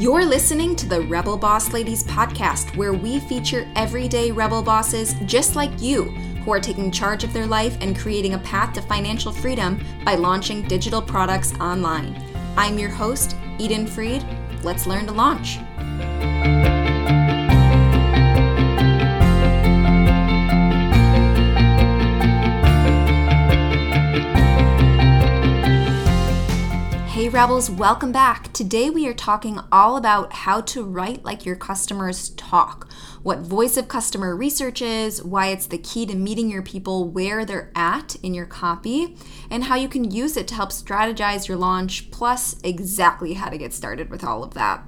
You're listening to the Rebel Boss Ladies podcast, where we feature everyday rebel bosses just like you who are taking charge of their life and creating a path to financial freedom by launching digital products online. I'm your host, Eden Fried. Let's learn to launch. Hey Rebels, welcome back. Today we are talking all about how to write like your customers talk, what voice of customer research is, why it's the key to meeting your people where they're at in your copy, and how you can use it to help strategize your launch, plus exactly how to get started with all of that.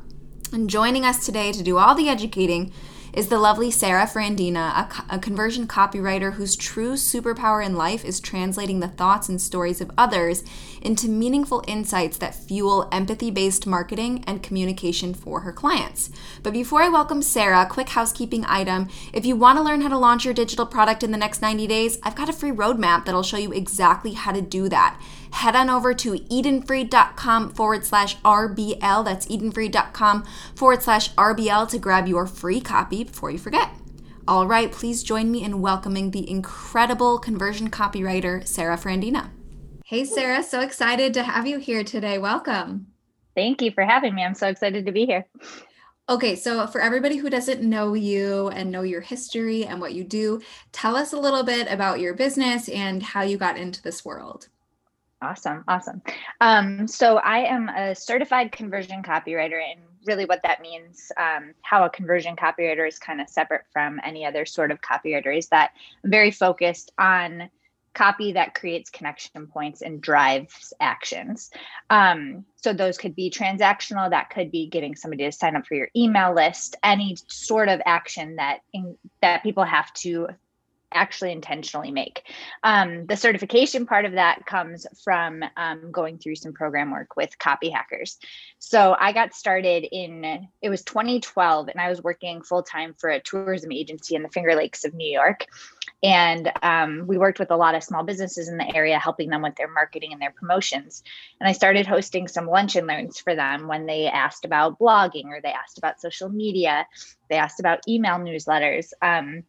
And joining us today to do all the educating is the lovely Sara Frandina, a, a, conversion copywriter whose true superpower in life is translating the thoughts and stories of others into meaningful insights that fuel empathy based marketing and communication for her clients. But before I welcome Sara, quick housekeeping item. If you want to learn how to launch your digital product in the next 90 days, I've got a free roadmap that'll show you exactly how to do that head on over to edenfried.com forward slash RBL. That's edenfried.com forward slash RBL to grab your free copy before you forget. All right, please join me in welcoming the incredible conversion copywriter, Sara Frandina. Hey, Sara, so excited to have you here today. Welcome. Thank you for having me. I'm so excited to be here. Okay, so for everybody who doesn't know you and know your history and what you do, tell us a little bit about your business and how you got into this world. Awesome. Awesome. Um, so I am a certified conversion copywriter and really what that means, um, how a conversion copywriter is kind of separate from any other sort of copywriter is that I'm very focused on copy that creates connection points and drives actions. Um, so those could be transactional, that could be getting somebody to sign up for your email list, any sort of action that in, that people have to actually intentionally make. Um, the certification part of that comes from um, going through some program work with Copy Hackers. So I got started in, it was 2012, and I was working full time for a tourism agency in the Finger Lakes of New York. And um, we worked with a lot of small businesses in the area, helping them with their marketing and their promotions. And I started hosting some lunch and learns for them when they asked about blogging or they asked about social media, they asked about email newsletters. Um,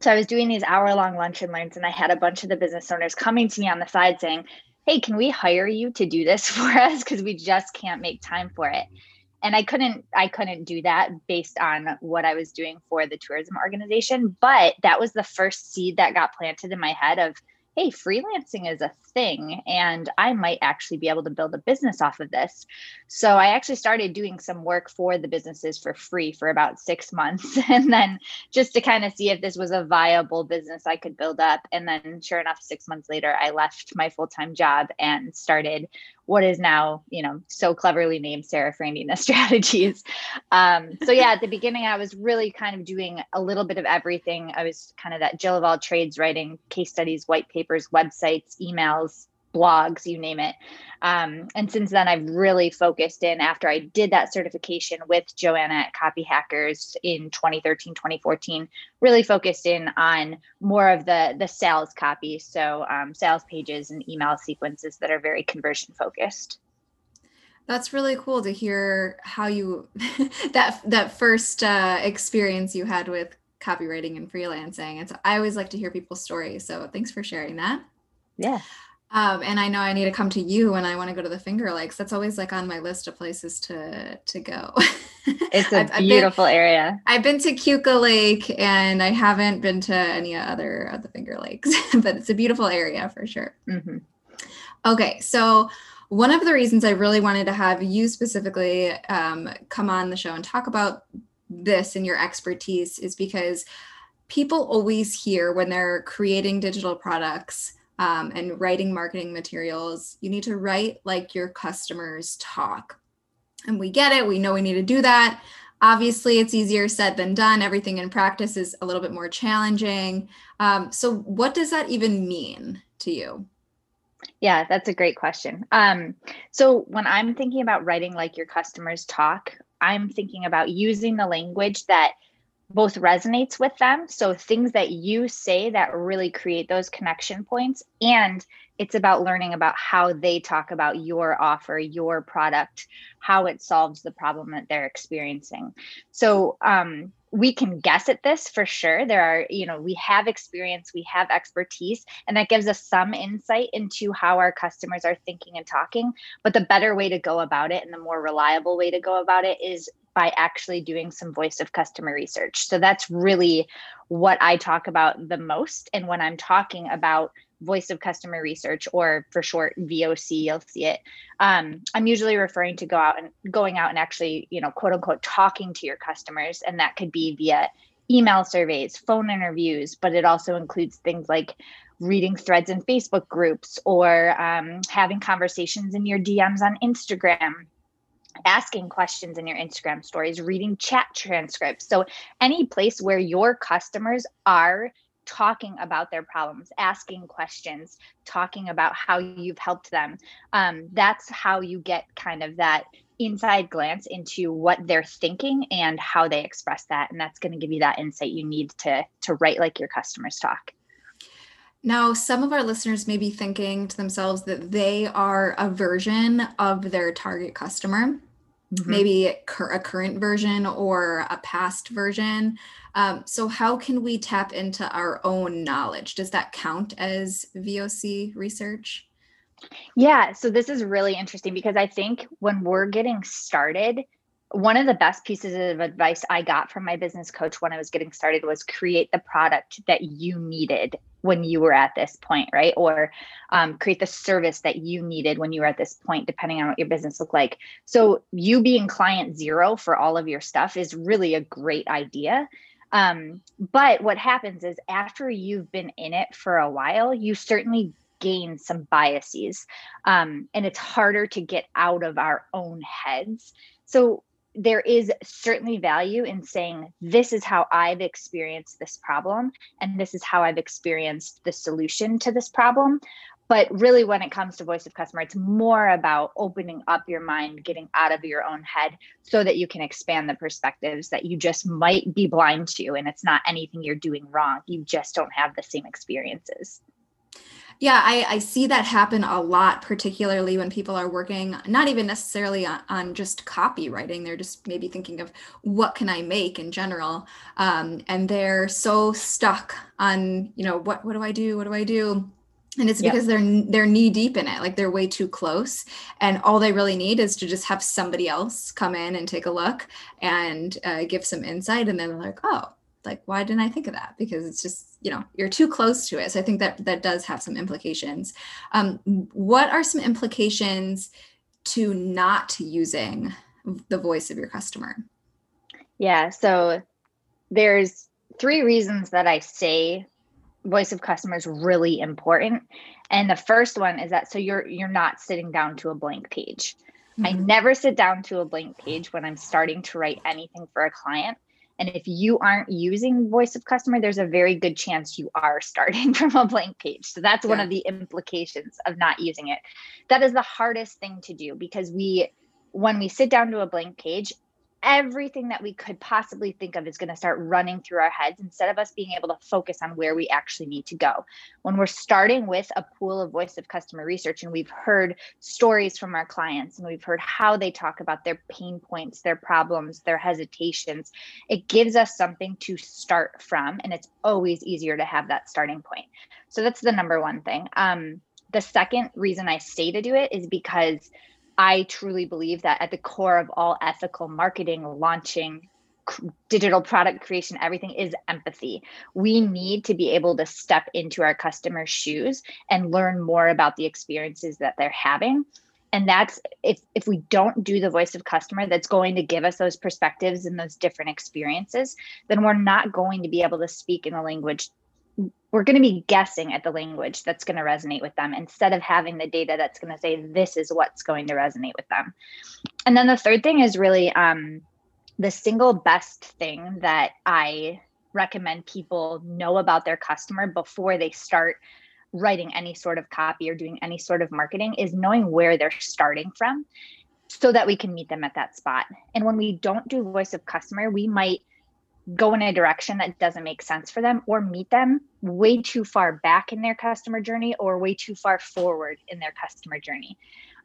so I was doing these hour long lunch and learns, and I had a bunch of the business owners coming to me on the side saying, Hey, can we hire you to do this for us? Because we just can't make time for it. And I couldn't, I couldn't do that based on what I was doing for the tourism organization. But that was the first seed that got planted in my head of, hey, freelancing is a thing and I might actually be able to build a business off of this. So I actually started doing some work for the businesses for free for about six months. And then just to kind of see if this was a viable business I could build up. And then sure enough, six months later, I left my full time job and started what is now, you know, so cleverly named Sara Frandina Strategies. Um, so yeah, at the beginning, I was really kind of doing a little bit of everything. I was kind of that Jill of all trades, writing case studies, white papers, websites, emails, blogs, you name it. Um, and since then, I've really focused in after I did that certification with Joanna at Copy Hackers in 2013, 2014, really focused in on more of the, the sales copy. So um, sales pages and email sequences that are very conversion focused. That's really cool to hear how you that that first uh, experience you had with copywriting and freelancing. And so I always like to hear people's stories. So thanks for sharing that. Yeah. Um, and I know I need to come to you when I want to go to the Finger Lakes. That's always like on my list of places to to go. It's a I've, beautiful I've been, area. I've been to Keuka Lake and I haven't been to any other of the Finger Lakes, but it's a beautiful area for sure. Mm-hmm. Okay, so one of the reasons I really wanted to have you specifically um, come on the show and talk about this and your expertise is because people always hear when they're creating digital products um, and writing marketing materials, you need to write like your customers talk. And we get it, we know we need to do that. Obviously, it's easier said than done. Everything in practice is a little bit more challenging. Um, so, what does that even mean to you? Yeah, that's a great question. Um, so, when I'm thinking about writing like your customers talk, I'm thinking about using the language that both resonates with them. So things that you say that really create those connection points. And it's about learning about how they talk about your offer, your product, how it solves the problem that they're experiencing. So um, we can guess at this for sure. There are, you know, we have experience, we have expertise, and that gives us some insight into how our customers are thinking and talking. But the better way to go about it and the more reliable way to go about it is by actually doing some voice of customer research. So that's really what I talk about the most. And when I'm talking about voice of customer research or for short voc you'll see it um, i'm usually referring to go out and going out and actually you know quote unquote talking to your customers and that could be via email surveys phone interviews but it also includes things like reading threads in facebook groups or um, having conversations in your dms on instagram asking questions in your Instagram stories, reading chat transcripts. So, any place where your customers are talking about their problems, asking questions, talking about how you've helped them, um, that's how you get kind of that inside glance into what they're thinking and how they express that. And that's going to give you that insight you need to to write like your customers talk. Now, some of our listeners may be thinking to themselves that they are a version of their target customer mm-hmm. maybe a current version or a past version. Um, so, how can we tap into our own knowledge? Does that count as VOC research? Yeah, so this is really interesting because I think when we're getting started, one of the best pieces of advice I got from my business coach when I was getting started was create the product that you needed when you were at this point, right? Or um, create the service that you needed when you were at this point, depending on what your business looked like. So, you being client zero for all of your stuff is really a great idea. Um, but what happens is after you've been in it for a while, you certainly gain some biases um, and it's harder to get out of our own heads. So, there is certainly value in saying this is how i've experienced this problem and this is how i've experienced the solution to this problem. But really when it comes to voice of customer it's more about opening up your mind getting out of your own head so that you can expand the perspectives that you just might be blind to and it's not anything you're doing wrong. You just don't have the same experiences yeah, I, I see that happen a lot, particularly when people are working, not even necessarily on, on just copywriting. They're just maybe thinking of what can I make in general. Um, and they're so stuck on, you know, what, what do I do? What do I do? and it's because yep. they're they're knee deep in it like they're way too close and all they really need is to just have somebody else come in and take a look and uh, give some insight and then they're like oh like why didn't i think of that? Because it's just you know you're too close to it. So i think that that does have some implications. Um, what are some implications to not using the voice of your customer? Yeah so there's three reasons that i say voice of customer is really important. And the first one is that so you're you're not sitting down to a blank page. Mm-hmm. i never sit down to a blank page when i'm starting to write anything for a client and if you aren't using voice of customer, there's a very good chance you are starting from a blank page. So that's yeah. one of the implications of not using it. That is the hardest thing to do because we, when we sit down to a blank page, everything that we could possibly think of is going to start running through our heads instead of us being able to focus on where we actually need to go. When we're starting with a pool of voice of customer research and we've heard stories from our clients and we've heard how they talk about their pain points, their problems, their hesitations, it gives us something to start from. And it's always easier to have that starting point. So that's the number one thing. Um, the second reason I say to do it is because I truly believe that at the core of all ethical marketing, launching, digital product creation, everything is empathy. We need to be able to step into our customers' shoes and learn more about the experiences that they're having. And that's if if we don't do the voice of customer that's going to give us those perspectives and those different experiences, then we're not going to be able to speak in the language we're going to be guessing at the language that's going to resonate with them instead of having the data that's going to say this is what's going to resonate with them. And then the third thing is really um, the single best thing that i recommend people know about their customer before they start writing any sort of copy or doing any sort of marketing is knowing where they're starting from so that we can meet them at that spot. And when we don't do voice of customer we might go in a direction that doesn't make sense for them or meet them way too far back in their customer journey or way too far forward in their customer journey.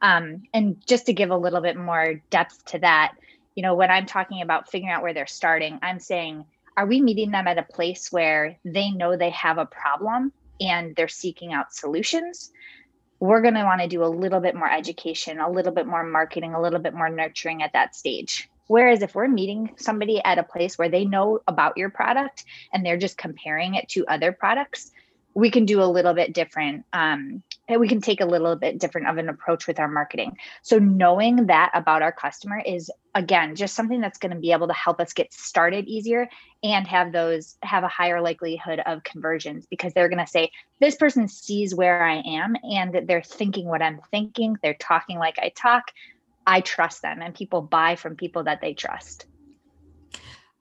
Um, and just to give a little bit more depth to that, you know, when I'm talking about figuring out where they're starting, I'm saying, are we meeting them at a place where they know they have a problem and they're seeking out solutions? We're going to want to do a little bit more education, a little bit more marketing, a little bit more nurturing at that stage. Whereas if we're meeting somebody at a place where they know about your product and they're just comparing it to other products, we can do a little bit different. Um, we can take a little bit different of an approach with our marketing. So knowing that about our customer is again just something that's going to be able to help us get started easier and have those have a higher likelihood of conversions because they're going to say this person sees where I am and they're thinking what I'm thinking. They're talking like I talk. I trust them and people buy from people that they trust.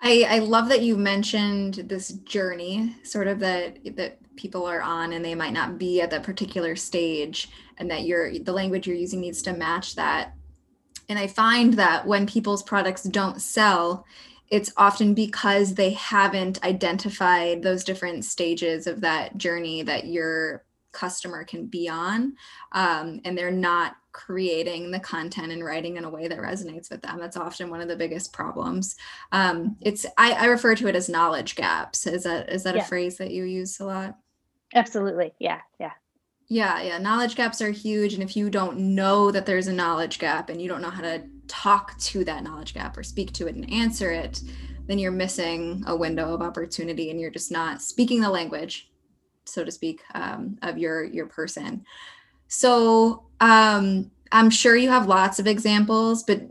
I, I love that you mentioned this journey sort of that that people are on and they might not be at that particular stage and that your the language you're using needs to match that. And I find that when people's products don't sell, it's often because they haven't identified those different stages of that journey that your customer can be on um, and they're not creating the content and writing in a way that resonates with them. That's often one of the biggest problems. Um, it's I, I, refer to it as knowledge gaps. Is that is that yeah. a phrase that you use a lot? Absolutely. Yeah. Yeah. Yeah. Yeah. Knowledge gaps are huge. And if you don't know that there's a knowledge gap and you don't know how to talk to that knowledge gap or speak to it and answer it then you're missing a window of opportunity and you're just not speaking the language so to speak, um, of your your person. So um, I'm sure you have lots of examples, but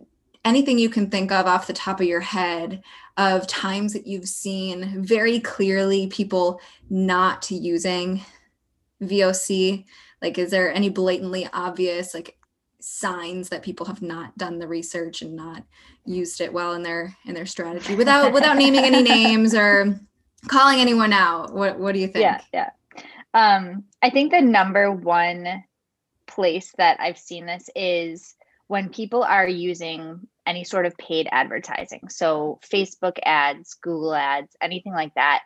anything you can think of off the top of your head of times that you've seen very clearly people not using VOC? Like, is there any blatantly obvious like signs that people have not done the research and not used it well in their in their strategy without without naming any names or calling anyone out? What what do you think? Yeah, yeah. Um, I think the number one place that I've seen this is when people are using any sort of paid advertising. So Facebook ads, Google ads, anything like that,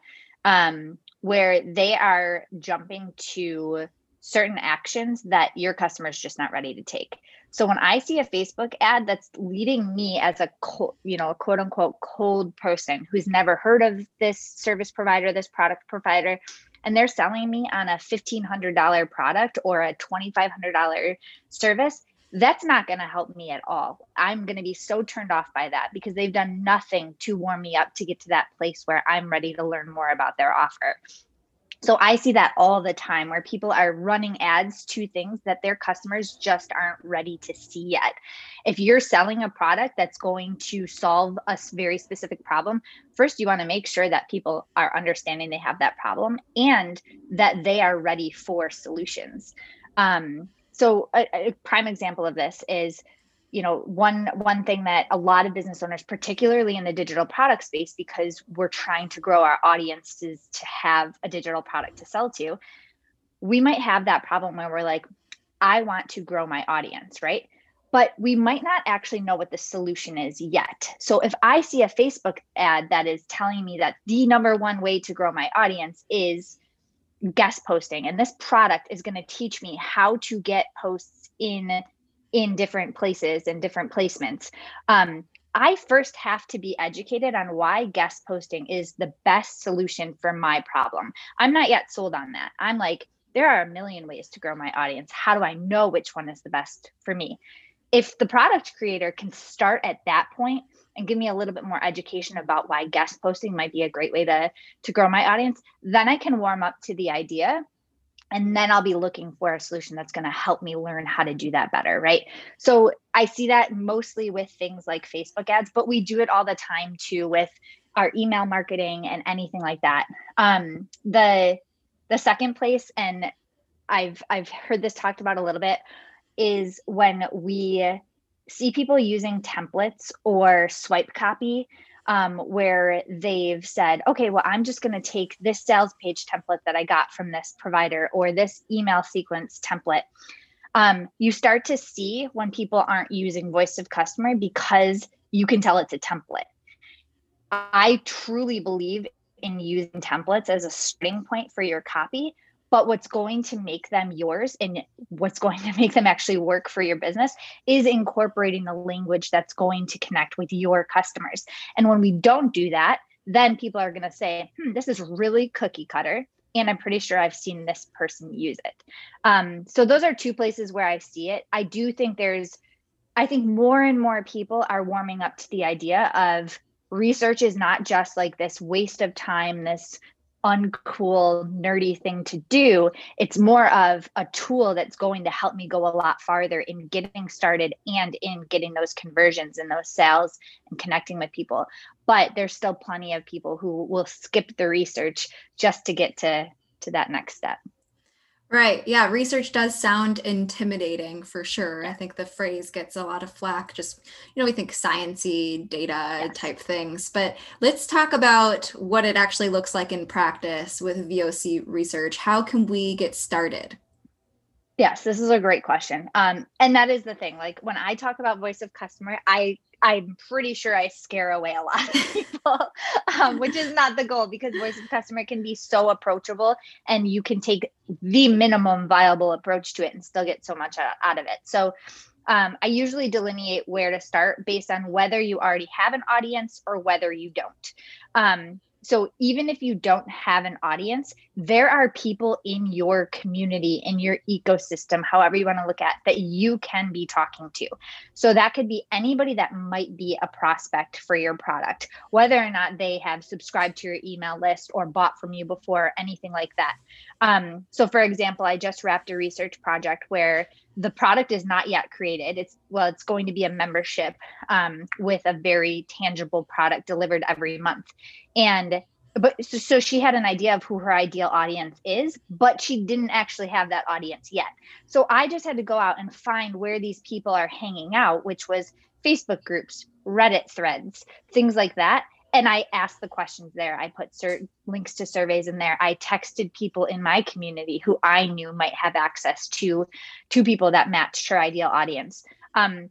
um, where they are jumping to certain actions that your customer is just not ready to take. So when I see a Facebook ad that's leading me as a you know a quote unquote cold person who's never heard of this service provider, this product provider, and they're selling me on a $1,500 product or a $2,500 service, that's not going to help me at all. I'm going to be so turned off by that because they've done nothing to warm me up to get to that place where I'm ready to learn more about their offer. So I see that all the time where people are running ads to things that their customers just aren't ready to see yet. If you're selling a product that's going to solve a very specific problem, first you want to make sure that people are understanding they have that problem and that they are ready for solutions. Um, so a, a prime example of this is you know one one thing that a lot of business owners particularly in the digital product space because we're trying to grow our audiences to have a digital product to sell to we might have that problem where we're like i want to grow my audience right? But we might not actually know what the solution is yet. So if i see a facebook ad that is telling me that the number one way to grow my audience is guest posting and this product is going to teach me how to get posts in in different places and different placements. Um, I first have to be educated on why guest posting is the best solution for my problem. I'm not yet sold on that. I'm like, there are a million ways to grow my audience. How do I know which one is the best for me? If the product creator can start at that point and give me a little bit more education about why guest posting might be a great way to to grow my audience, then I can warm up to the idea and then I'll be looking for a solution that's going to help me learn how to do that better, right? So I see that mostly with things like Facebook ads, but we do it all the time too with our email marketing and anything like that. Um, the the second place, and I've I've heard this talked about a little bit, is when we see people using templates or swipe copy um, where they've said, okay, well, I'm just going to take this sales page template that I got from this provider or this email sequence template. Um, you start to see when people aren't using voice of customer because you can tell it's a template. I truly believe in using templates as a starting point for your copy but what's going to make them yours and what's going to make them actually work for your business is incorporating the language that's going to connect with your customers. And when we don't do that, then people are going to say, hmm, this is really cookie cutter. And I'm pretty sure I've seen this person use it. Um, so those are two places where I see it. I do think there's, I think more and more people are warming up to the idea of research is not just like this waste of time, this uncool, nerdy thing to do. It's more of a tool that's going to help me go a lot farther in getting started and in getting those conversions and those sales and connecting with people. But there's still plenty of people who will skip the research just to get to to that next step. Right. Yeah. Research does sound intimidating for sure. I think the phrase gets a lot of flack. Just, you know, we think sciency data type things. But let's talk about what it actually looks like in practice with VOC research. How can we get started? Yes, this is a great question. Um, and that is the thing. Like when I talk about voice of customer, I I'm pretty sure I scare away a lot of people, um, which is not the goal because voice of customer can be so approachable and you can take the minimum viable approach to it and still get so much out, of it. So um, I usually delineate where to start based on whether you already have an audience or whether you don't. Um, so even if you don't have an audience there are people in your community in your ecosystem however you want to look at that you can be talking to. So that could be anybody that might be a prospect for your product whether or not they have subscribed to your email list or bought from you before anything like that. Um, so for example i just wrapped a research project where the product is not yet created. It's well it's going to be a membership um, with a very tangible product delivered every month. And but so, so she had an idea of who her ideal audience is but she didn't actually have that audience yet so i just had to go out and find where these people are hanging out which was facebook groups reddit threads things like that and I asked the questions there. I put certain links to surveys in there. I texted people in my community who I knew might have access to to people that matched her ideal audience. Um,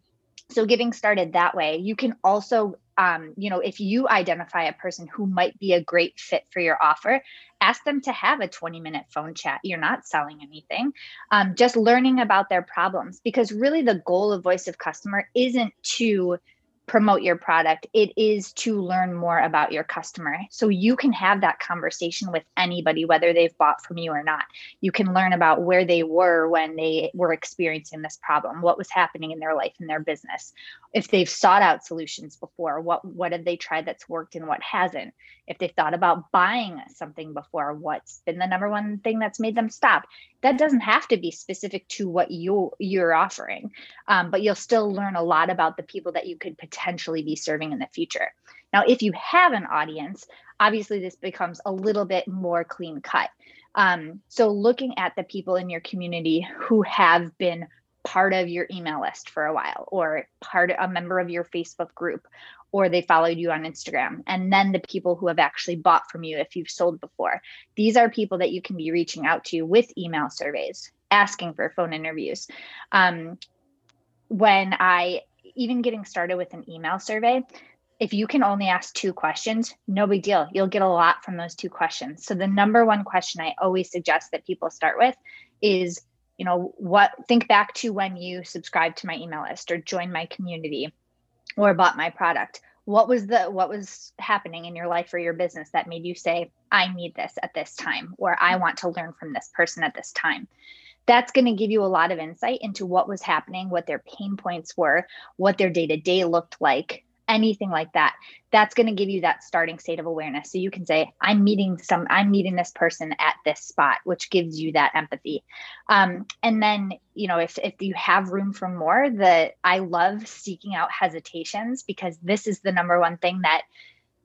so getting started that way, you can also, um, you know, if you identify a person who might be a great fit for your offer, ask them to have a 20 minute phone chat. You're not selling anything, um, just learning about their problems because really the goal of voice of customer isn't to promote your product it is to learn more about your customer. So you can have that conversation with anybody whether they've bought from you or not. You can learn about where they were when they were experiencing this problem what was happening in their life and their business. If they've sought out solutions before what what have they tried that's worked and what hasn't? If they've thought about buying something before what's been the number one thing that's made them stop that doesn't have to be specific to what you you're offering um, but you'll still learn a lot about the people that you could potentially be serving in the future. Now if you have an audience obviously this becomes a little bit more clean cut. Um, so looking at the people in your community who have been part of your email list for a while or part a member of your Facebook group or they followed you on Instagram and then the people who have actually bought from you if you've sold before these are people that you can be reaching out to with email surveys asking for phone interviews um, when I even getting started with an email survey if you can only ask two questions, no big deal. You'll get a lot from those two questions. So, the number one question I always suggest that people start with is you know what think back to when you subscribed to my email list or joined my community or bought my product. What was the what was happening in your life or your business that made you say i need this at this time or i want to learn from this person at this time that's going to give you a lot of insight into what was happening what their pain points were what their day to day looked like anything like that that's going to give you that starting state of awareness. So you can say i'm meeting some i'm meeting this person at this spot which gives you that empathy. Um, and then you know if, if you have room for more the i love seeking out hesitations because this is the number one thing that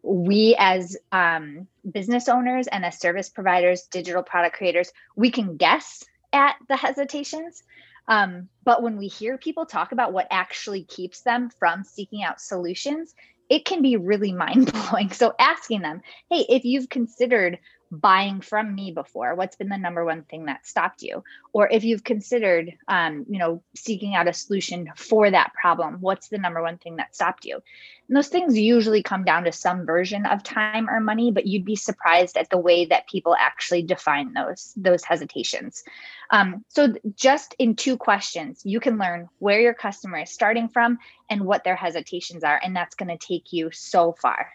we as um, business owners and as service providers digital product creators we can guess at the hesitations um, but when we hear people talk about what actually keeps them from seeking out solutions, it can be really mind blowing. So asking them, hey, if you've considered buying from me before? What's been the number one thing that stopped you? Or if you've considered um, you know seeking out a solution for that problem what's the number one thing that stopped you? And those things usually come down to some version of time or money but you'd be surprised at the way that people actually define those those hesitations. Um, so just in two questions you can learn where your customer is starting from and what their hesitations are and that's going to take you so far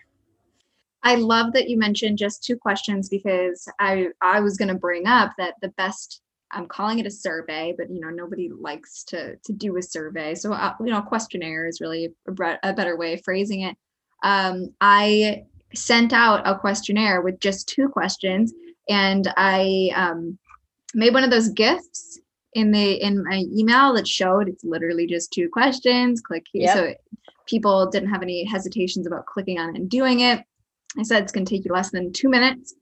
I love that you mentioned just two questions because I I was going to bring up that the best I'm calling it a survey, but you know nobody likes to to do a survey, so uh, you know a questionnaire is really a, a better way of phrasing it. Um, I sent out a questionnaire with just two questions, and I um, made one of those gifts in the in my email that showed it's literally just two questions. Click here, yep. so people didn't have any hesitations about clicking on it and doing it. I said it's going to take you less than two minutes.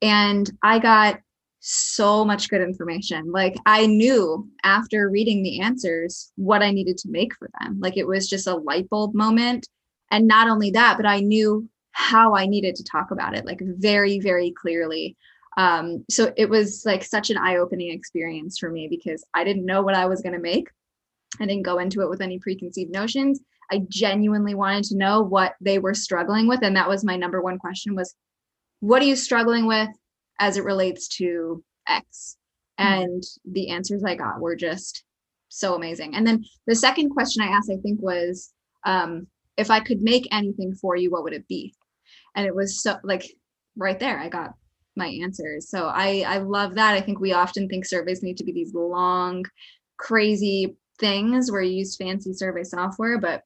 And I got so much good information. Like I knew after reading the answers what I needed to make for them. Like it was just a light bulb moment. And not only that, but I knew how I needed to talk about it, like very, very clearly. Um, so it was like such an eye opening experience for me because I didn't know what I was going to make. I didn't go into it with any preconceived notions. I genuinely wanted to know what they were struggling with. And that was my number one question was, what are you struggling with as it relates to X? Mm-hmm. And the answers I got were just so amazing. And then the second question I asked, I think, was um, if I could make anything for you, what would it be? And it was so like right there, I got my answers. So I I love that. I think we often think surveys need to be these long, crazy things where you use fancy survey software, but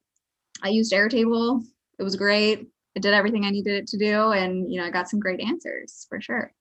I used Airtable. It was great. It did everything I needed it to do. And, you know, I got some great answers for sure.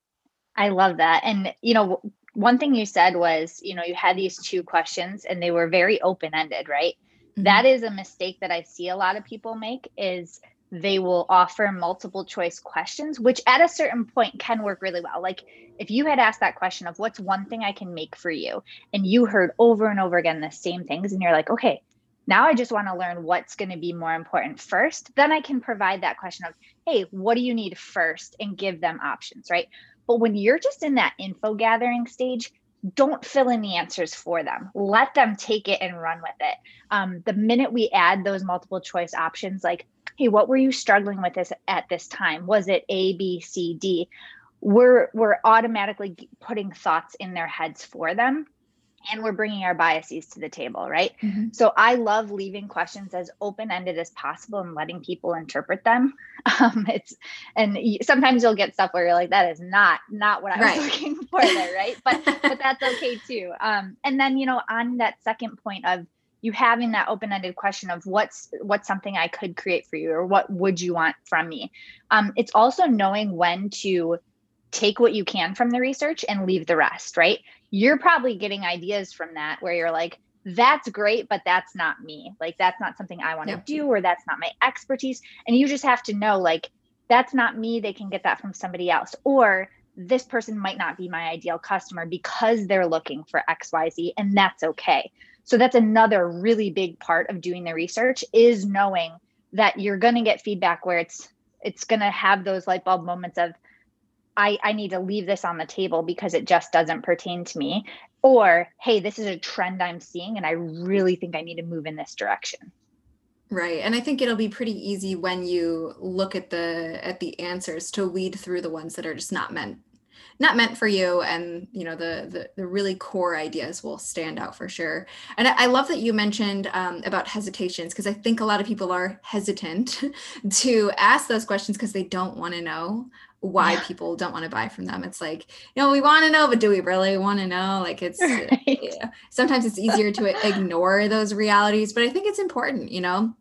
I love that. And, you know, one thing you said was, you know, you had these two questions and they were very open ended, right? Mm-hmm. That is a mistake that I see a lot of people make is they will offer multiple choice questions, which at a certain point can work really well. Like if you had asked that question of what's one thing I can make for you, and you heard over and over again the same things, and you're like, okay, now I just want to learn what's going to be more important first. Then I can provide that question of, hey, what do you need first and give them options, right? But when you're just in that info gathering stage, don't fill in the answers for them. Let them take it and run with it. Um, the minute we add those multiple choice options, like, hey, what were you struggling with this at this time? Was it A, B, C, D? We're we're automatically putting thoughts in their heads for them and we're bringing our biases to the table, right? Mm-hmm. So I love leaving questions as open ended as possible and letting people interpret them. Um, it's and sometimes you'll get stuff where you're like, that is not not what I was looking for there, right? But but that's okay too. Um, and then you know on that second point of you having that open ended question of what's what's something I could create for you or what would you want from me. Um, it's also knowing when to take what you can from the research and leave the rest, right? You're probably getting ideas from that where you're like, that's great, but that's not me. Like, that's not something I want to do, or that's not my expertise. And you just have to know, like, that's not me. They can get that from somebody else. Or this person might not be my ideal customer because they're looking for XYZ, and that's okay. So that's another really big part of doing the research is knowing that you're going to get feedback where it's it's going to have those light bulb moments of I, I need to leave this on the table because it just doesn't pertain to me. Or, hey, this is a trend I'm seeing and I really think I need to move in this direction. Right. And I think it'll be pretty easy when you look at the at the answers to weed through the ones that are just not meant not meant for you and you know the the, the really core ideas will stand out for sure and i, I love that you mentioned um, about hesitations because i think a lot of people are hesitant to ask those questions because they don't want to know why yeah. people don't want to buy from them. It's like, you know, we want to know, but do we really want to know? Like it's right. yeah. sometimes it's easier to ignore those realities, but I think it's important, you know.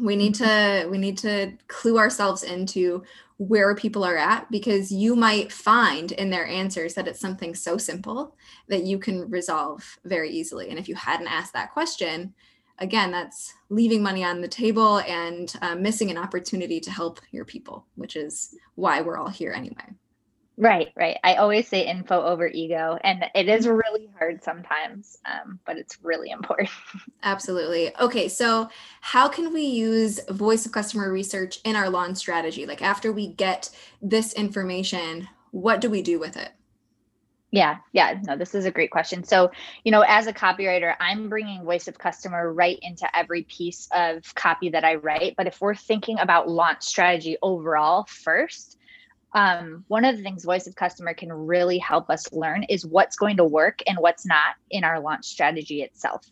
We need mm-hmm. to we need to clue ourselves into where people are at because you might find in their answers that it's something so simple that you can resolve very easily. And if you hadn't asked that question, again, that's leaving money on the table and uh, missing an opportunity to help your people, which is why we're all here anyway. Right, right. I always say info over ego, and it is really hard sometimes, um, but it's really important. Absolutely. Okay, so how can we use voice of customer research in our launch strategy? Like after we get this information, what do we do with it? Yeah, yeah, no, this is a great question. So, you know, as a copywriter, I'm bringing voice of customer right into every piece of copy that I write. But if we're thinking about launch strategy overall first, um, one of the things voice of customer can really help us learn is what's going to work and what's not in our launch strategy itself.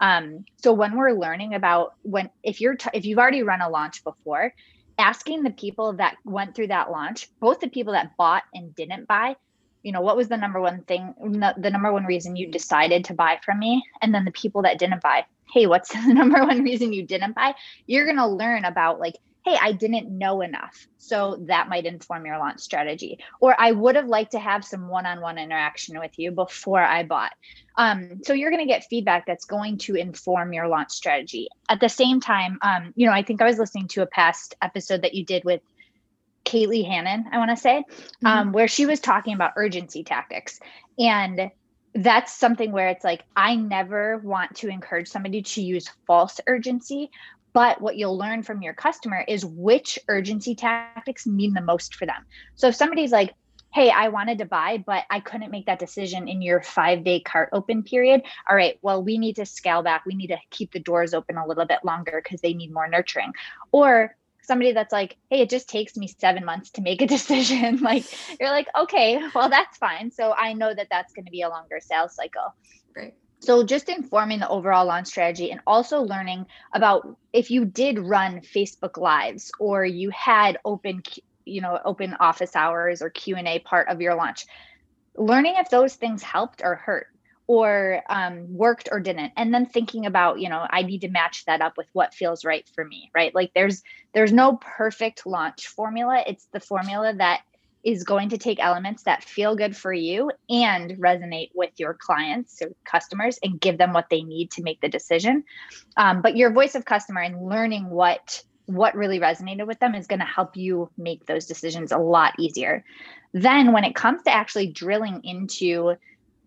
Um, so when we're learning about when if you're t- if you've already run a launch before, asking the people that went through that launch, both the people that bought and didn't buy, you know what was the number one thing the number one reason you decided to buy from me? And then the people that didn't buy hey what's the number one reason you didn't buy? You're going to learn about like hey i didn't know enough. So that might inform your launch strategy. Or i would have liked to have some one-on-one interaction with you before i bought. Um, so you're going to get feedback that's going to inform your launch strategy. At the same time um, you know i think i was listening to a past episode that you did with Kaylee Hannon, I want to say, mm-hmm. um, where she was talking about urgency tactics. And that's something where it's like, I never want to encourage somebody to use false urgency. But what you'll learn from your customer is which urgency tactics mean the most for them. So if somebody's like, hey, I wanted to buy, but I couldn't make that decision in your five day cart open period. All right, well, we need to scale back. We need to keep the doors open a little bit longer because they need more nurturing. Or somebody that's like, hey, it just takes me seven months to make a decision. like, you're like, okay, well, that's fine. So I know that that's going to be a longer sales cycle. Right. So just informing the overall launch strategy and also learning about if you did run Facebook lives or you had open, you know, open office hours or Q&A part of your launch, learning if those things helped or hurt or um, worked or didn't. And then thinking about you know i need to match that up with what feels right for me right? Like there's there's no perfect launch formula. It's the formula that is going to take elements that feel good for you and resonate with your clients or customers and give them what they need to make the decision. Um, but your voice of customer and learning what what really resonated with them is going to help you make those decisions a lot easier. Then when it comes to actually drilling into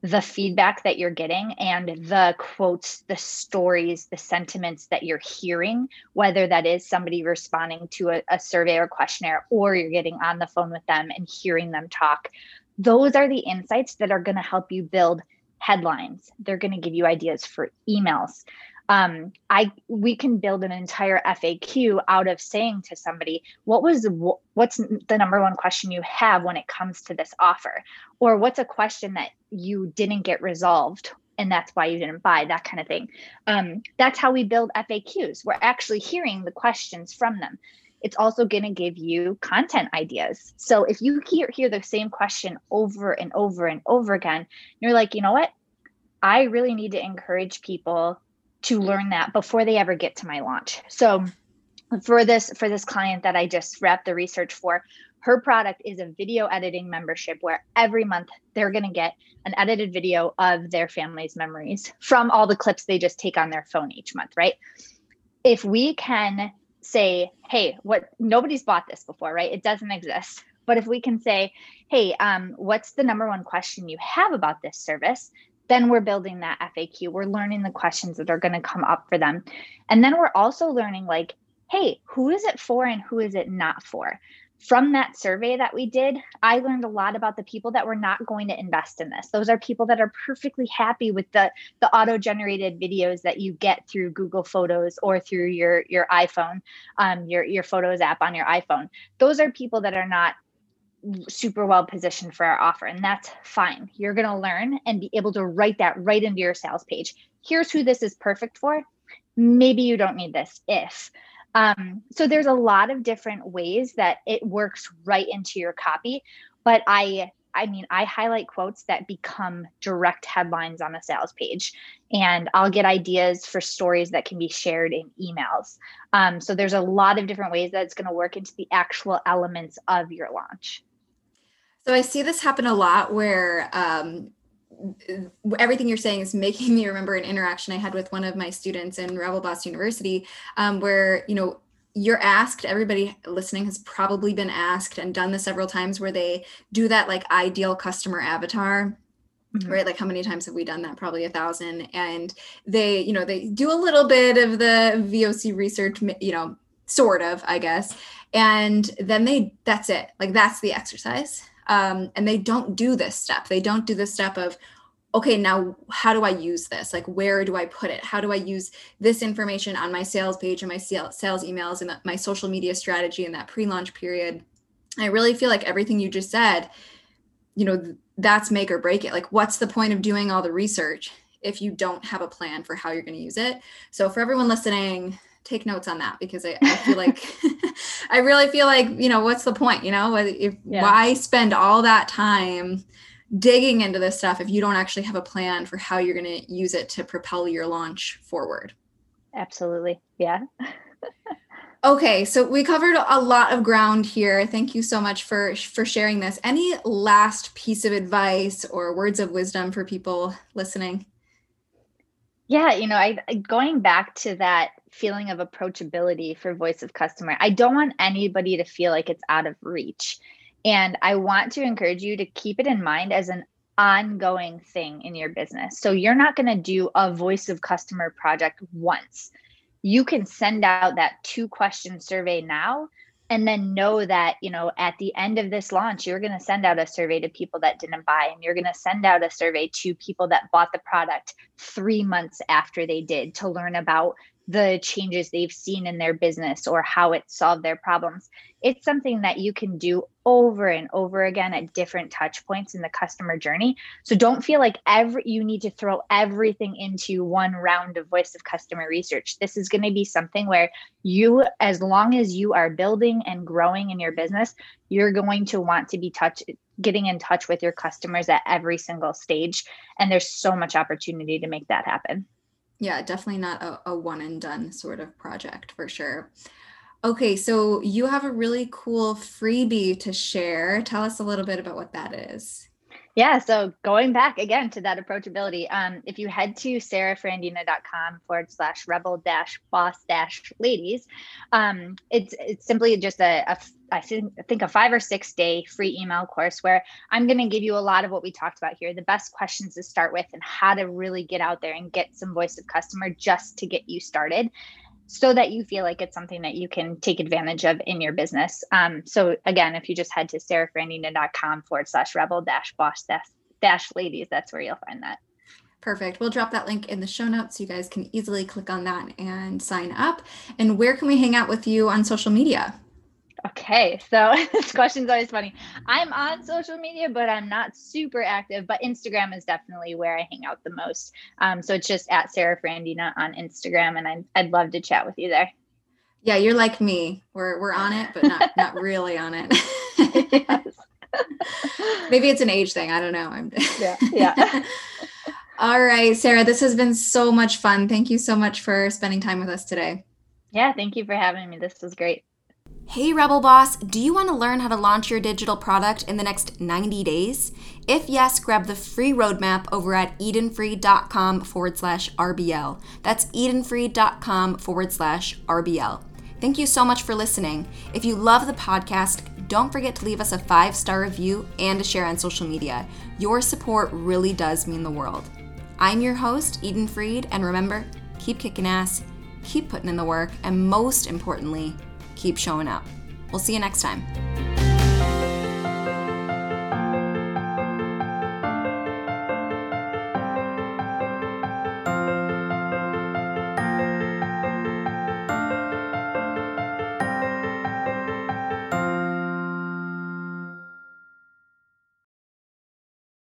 the feedback that you're getting and the quotes, the stories, the sentiments that you're hearing, whether that is somebody responding to a, a, survey or questionnaire, or you're getting on the phone with them and hearing them talk. Those are the insights that are going to help you build headlines. They're going to give you ideas for emails um, I we can build an entire FAQ out of saying to somebody, what was what's the number one question you have when it comes to this offer, or what's a question that you didn't get resolved and that's why you didn't buy that kind of thing. Um, that's how we build FAQs. We're actually hearing the questions from them. It's also going to give you content ideas. So if you hear, hear the same question over and over and over again, you're like, you know what? I really need to encourage people to learn that before they ever get to my launch. So for this for this client that I just wrapped the research for, her product is a video editing membership where every month they're going to get an edited video of their family's memories from all the clips they just take on their phone each month, right? If we can say, hey, what nobody's bought this before, right? It doesn't exist. But if we can say, hey, um, what's the number one question you have about this service? Then we're building that FAQ. We're learning the questions that are going to come up for them. And then we're also learning like, hey, who is it for and who is it not for? From that survey that we did, I learned a lot about the people that were not going to invest in this. Those are people that are perfectly happy with the the auto-generated videos that you get through Google Photos or through your your iPhone, um, your your Photos app on your iPhone. Those are people that are not super well positioned for our offer and that's fine. You're going to learn and be able to write that right into your sales page. Here's who this is perfect for. Maybe you don't need this if. Um, so there's a lot of different ways that it works right into your copy but i i mean i highlight quotes that become direct headlines on the sales page and i'll get ideas for stories that can be shared in emails. Um, so there's a lot of different ways that it's going to work into the actual elements of your launch so I see this happen a lot where um, everything you're saying is making me remember an interaction I had with one of my students in Rebel Boss University, um, where you know you're asked. Everybody listening has probably been asked and done this several times, where they do that like ideal customer avatar. Mm-hmm. right like how many times have we done that probably a thousand and they you know they do a little bit of the voc research you know sort of i guess and then they that's it like that's the exercise um, and they don't do this step. They don't do the step of, okay, now how do I use this? Like, where do I put it? How do I use this information on my sales page and my sales emails and my social media strategy in that pre launch period? I really feel like everything you just said, you know, that's make or break it. Like, what's the point of doing all the research if you don't have a plan for how you're going to use it? So, for everyone listening, take notes on that because I, I feel like I really feel like you know what's the point you know? If yeah. why spend all that time digging into this stuff if you don't actually have a plan for how you're going to use it to propel your launch forward? Absolutely. Yeah. Okay so we covered a lot of ground here. Thank you so much for for sharing this. Any last piece of advice or words of wisdom for people listening? Yeah you know i going back to that feeling of approachability for voice of customer. I don't want anybody to feel like it's out of reach. And I want to encourage you to keep it in mind as an ongoing thing in your business. So you're not going to do a voice of customer project once. You can send out that two question survey now and then know that you know at the end of this launch you're going to send out a survey to people that didn't buy and you're going to send out a survey to people that bought the product 3 months after they did to learn about the changes they've seen in their business or how it solved their problems. It's something that you can do over and over again at different touch points in the customer journey. So don't feel like every you need to throw everything into one round of voice of customer research. This is going to be something where you as long as you are building and growing in your business, you're going to want to be touch getting in touch with your customers at every single stage and there's so much opportunity to make that happen. Yeah, definitely not a, a one and done sort of project for sure. Okay, so you have a really cool freebie to share. Tell us a little bit about what that is. Yeah, so going back again to that approachability, um, if you head to sarafrandina.com forward slash rebel dash boss dash ladies, um, it's it's simply just a, a I think, I think a five or six day free email course where I'm going to give you a lot of what we talked about here, the best questions to start with, and how to really get out there and get some voice of customer just to get you started so that you feel like it's something that you can take advantage of in your business. Um, so again, if you just head to sarafrandina.com forward slash rebel dash boss dash ladies, that's where you'll find that. Perfect. We'll drop that link in the show notes. So you guys can easily click on that and sign up. And where can we hang out with you on social media? Okay, so this question's always funny. I'm on social media, but I'm not super active. But Instagram is definitely where I hang out the most. Um, so it's just at Sara Frandina on Instagram, and I'd, I'd love to chat with you there. Yeah, you're like me. We're we're on it, but not not really on it. Maybe it's an age thing. I don't know. I'm yeah, yeah. All right, Sara, this has been so much fun. Thank you so much for spending time with us today. Yeah, thank you for having me. This was great. Hey Rebel Boss, do you want to learn how to launch your digital product in the next 90 days? If yes, grab the free roadmap over at edenfried.com forward slash RBL. That's edenfried.com forward slash RBL. Thank you so much for listening. If you love the podcast, don't forget to leave us a five star review and a share on social media. Your support really does mean the world. I'm your host, Eden Fried, and remember, keep kicking ass, keep putting in the work, and most importantly, keep showing up. We'll see you next time.